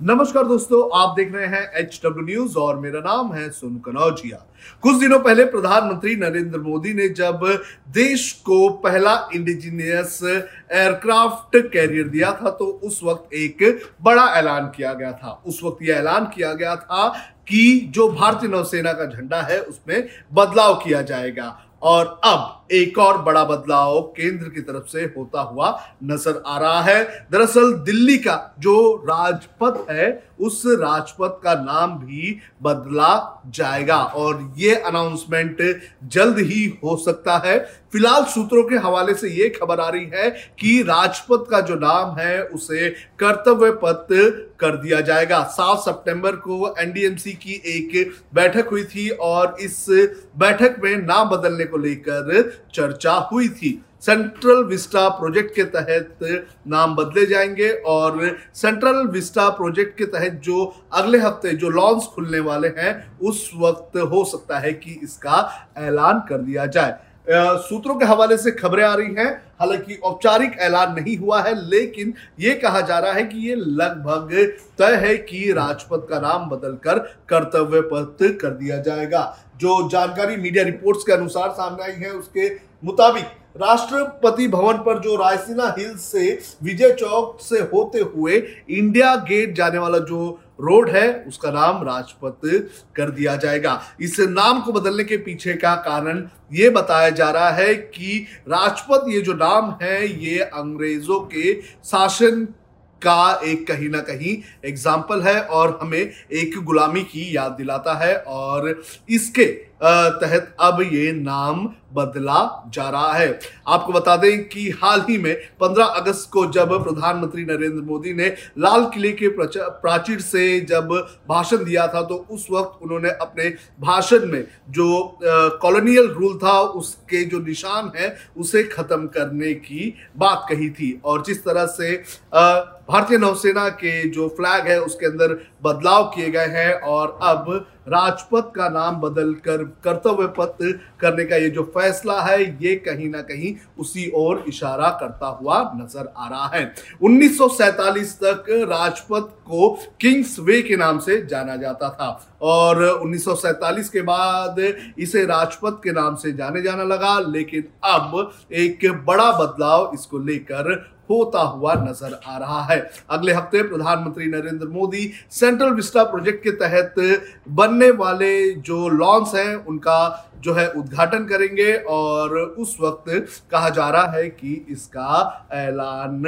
नमस्कार दोस्तों, आप देख रहे हैं एच डब्ल्यू न्यूज़ और मेरा नाम है सुन कनौजिया। कुछ दिनों पहले प्रधानमंत्री नरेंद्र मोदी ने जब देश को पहला इंडिजीनियस एयरक्राफ्ट कैरियर दिया था तो उस वक्त एक बड़ा ऐलान किया गया था। उस वक्त यह ऐलान किया गया था कि जो भारतीय नौसेना का झंडा है, उसमें बदलाव किया जाएगा। और अब एक और बड़ा बदलाव केंद्र की तरफ़ से होता हुआ नज़र आ रहा है। दरअसल दिल्ली का जो राजपथ है, उस राजपथ का नाम भी बदला जाएगा और ये अनाउंसमेंट जल्द ही हो सकता है। फ़िलहाल सूत्रों के हवाले से ये खबर आ रही है कि राजपथ का जो नाम है, उसे कर्तव्य पथ कर दिया जाएगा। सात सितंबर को एनडीएमसी की एक बैठक हुई थी और इस बैठक में नाम बदलने को लेकर चर्चा हुई थी। सेंट्रल विस्टा प्रोजेक्ट के तहत नाम बदले जाएँगे और सेंट्रल विस्टा प्रोजेक्ट के तहत जो अगले हफ़्ते जो लॉन्च खुलने वाले हैं, उस वक्त हो सकता है कि इसका ऐलान कर दिया जाए। सूत्रों के हवाले से खबरें आ रही हैं। हालाँकि औपचारिक ऐलान नहीं हुआ है, लेकिन यह कहा जा रहा है कि ये लगभग तय है कि राजपथ का नाम बदलकर कर्तव्य पथ कर दिया जाएगा। जो जानकारी मीडिया रिपोर्ट्स के अनुसार सामने आई है, उसके मुताबिक राष्ट्रपति भवन पर जो रायसीना हिल्स से, विजय चौक से होते हुए इंडिया गेट जाने वाला जो रोड है, उसका नाम राजपथ कर दिया जाएगा। इस नाम को बदलने के पीछे का कारण ये बताया जा रहा है कि राजपथ, ये जो नाम है, ये अंग्रेज़ों के शासन का एक कहीं ना कहीं एग्ज़ाम्पल है और हमें एक गुलामी की याद दिलाता है और इसके तहत अब ये नाम बदला जा रहा है। आपको बता दें कि हाल ही में 15 अगस्त को जब प्रधानमंत्री नरेंद्र मोदी ने लाल किले के प्राचीर से जब भाषण दिया था तो उस वक्त उन्होंने अपने भाषण में जो कॉलोनियल रूल था, उसके जो निशान है, उसे खत्म करने की बात कही थी। और जिस तरह से भारतीय नौसेना के जो फ्लैग है, उसके अंदर बदलाव किए गए हैं और अब राजपथ का नाम बदल कर कर्तव्य पथ करने का ये जो फैसला है, ये कहीं ना कहीं उसी ओर इशारा करता हुआ नज़र आ रहा है। 1947 तक राजपथ को किंग्स वे के नाम से जाना जाता था और 1947 के बाद इसे राजपथ के नाम से जाने जाना लगा, लेकिन अब एक बड़ा बदलाव इसको लेकर होता हुआ नज़र आ रहा है। अगले हफ़्ते प्रधानमंत्री Narendra Modi Central Vista project के तहत बनने वाले जो लॉन्स हैं, उनका जो है उद्घाटन करेंगे और उस वक्त कहा जा रहा है कि इसका ऐलान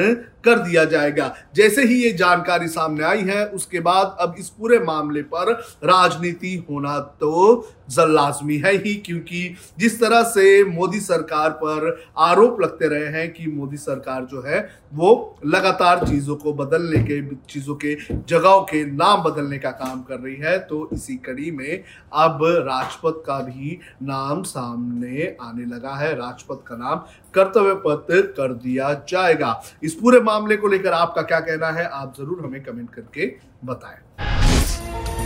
कर दिया जाएगा। जैसे ही ये जानकारी सामने आई है, उसके बाद अब इस पूरे मामले पर राजनीति होना तो लाजमी है ही, क्योंकि जिस तरह से मोदी सरकार पर आरोप लगते रहे हैं कि मोदी सरकार जो है, वो लगातार चीज़ों को बदलने के, चीज़ों के, जगहों के नाम बदलने का काम कर रही है तो इसी कड़ी में अब राजपथ का भी नाम सामने आने लगा है। राजपथ का नाम कर्तव्य पथ कर दिया जाएगा। इस पूरे मामले को लेकर आपका क्या कहना है, आप ज़रूर हमें कमेंट करके बताएँ।